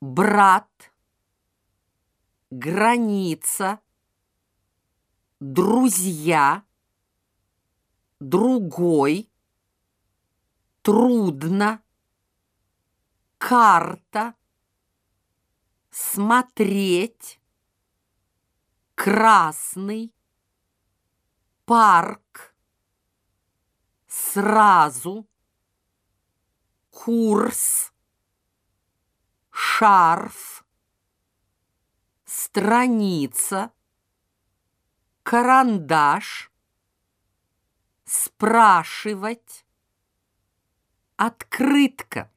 брат, граница, друзья, другой, трудно, карта, смотреть, красный, парк, сразу, курс, шарф, страница, карандаш, спрашивать, открытка.